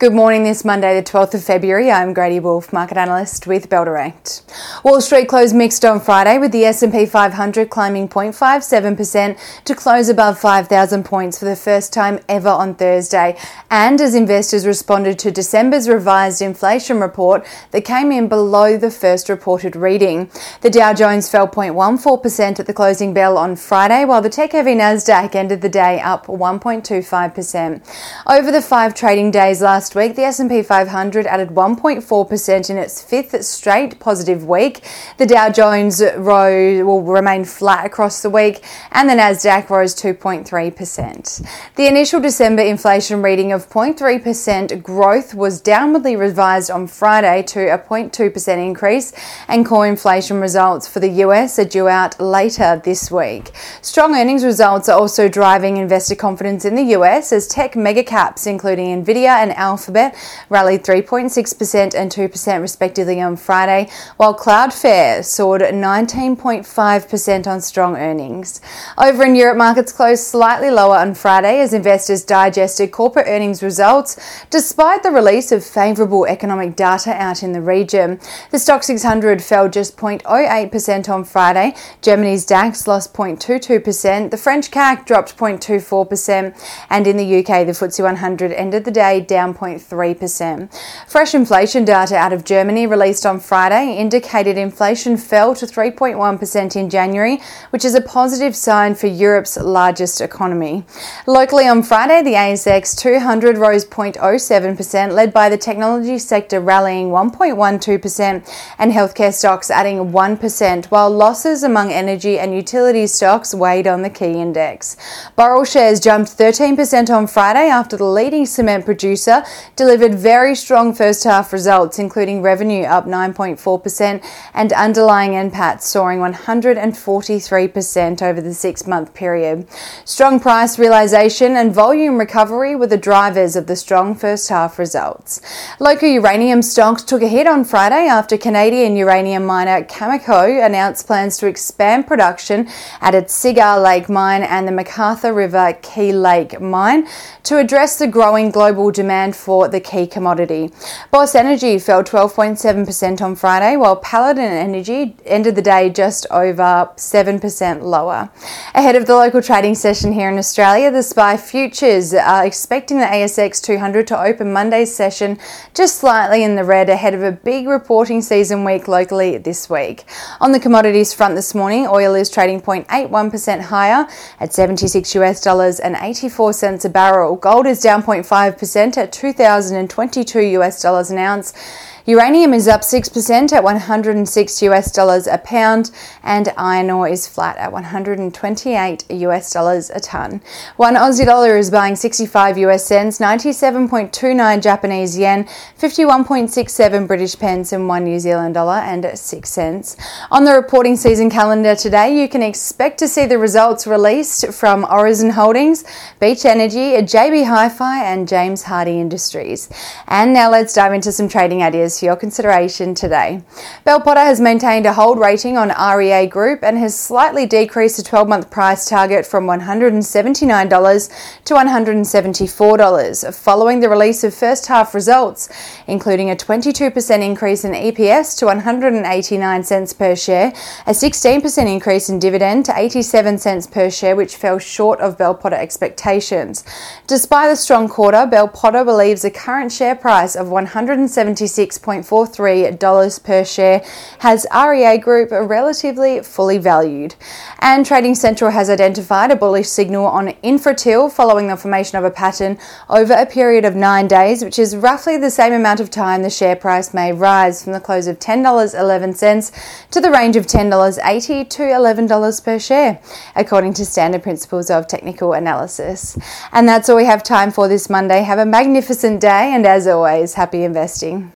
Good morning this Monday, the 12th of February. I'm Grady Wolfe, market analyst with Bell Direct. Wall Street closed mixed on Friday with the S&P 500 climbing 0.57% to close above 5,000 points for the first time ever on Thursday. And as investors responded to December's revised inflation report that came in below the first reported reading. The Dow Jones fell 0.14% at the closing bell on Friday, while the tech-heavy Nasdaq ended the day up 1.25%. Over the five trading days last last week, the S&P 500 added 1.4% in its fifth straight positive week. The Dow Jones rose will remain flat across the week, and the Nasdaq rose 2.3%. The initial December inflation reading of 0.3% growth was downwardly revised on Friday to a 0.2% increase, and core inflation results for the US are due out later this week. Strong earnings results are also driving investor confidence in the US as tech megacaps, including Nvidia and Alphabet Alphabet rallied 3.6% and 2% respectively on Friday, while Cloudflare soared 19.5% on strong earnings. Over in Europe, markets closed slightly lower on Friday as investors digested corporate earnings results despite the release of favourable economic data out in the region. The Stoxx 600 fell just 0.08% on Friday. Germany's DAX lost 0.22%. The French CAC dropped 0.24%. And in the UK, the FTSE 100 ended the day down 1.3%. Fresh inflation data out of Germany released on Friday indicated inflation fell to 3.1% in January, which is a positive sign for Europe's largest economy. Locally on Friday, the ASX 200 rose 0.07%, led by the technology sector rallying 1.12% and healthcare stocks adding 1%, while losses among energy and utility stocks weighed on the key index. Boral shares jumped 13% on Friday after the leading cement producer delivered very strong first half results, including revenue up 9.4% and underlying NPAT soaring 143% over the six month period. Strong price realization and volume recovery were the drivers of the strong first half results. Local uranium stocks took a hit on Friday after Canadian uranium miner Cameco announced plans to expand production at its Cigar Lake mine and the McArthur River Key Lake mine to address the growing global demand for the key commodity. Boss Energy fell 12.7% on Friday, while Paladin Energy ended the day just over 7% lower. Ahead of the local trading session here in Australia, the SPI futures are expecting the ASX 200 to open Monday's session just slightly in the red ahead of a big reporting season week locally this week. On the commodities front this morning, oil is trading 0.81% higher at 76 US dollars and 84 cents a barrel. Gold is down 0.5% at 2,022 US dollars an ounce. Uranium is up 6% at 106 US dollars a pound, and iron ore is flat at 128 US dollars a ton. One Aussie dollar is buying 65 US cents, 97.29 Japanese yen, 51.67 British pence, and one New Zealand dollar and 6 cents. On the reporting season calendar today, you can expect to see the results released from Origin Holdings, Beach Energy, JB Hi Fi, and James Hardie Industries. And now let's dive into some trading ideas your consideration today. Bell Potter has maintained a hold rating on REA Group and has slightly decreased the 12 month price target from $179 to $174 following the release of first half results, including a 22% increase in EPS to 189 cents per share, a 16% increase in dividend to 87 cents per share, which fell short of Bell Potter expectations. Despite the strong quarter, Bell Potter believes the current share price of 176 $6.43 per share has REA Group relatively fully valued. And Trading Central has identified a bullish signal on Infratil following the formation of a pattern over a period of nine days, which is roughly the same amount of time the share price may rise from the close of $10.11 to the range of $10.80 to $11 per share, according to standard principles of technical analysis. And that's all we have time for this Monday. Have a magnificent day, and as always, happy investing.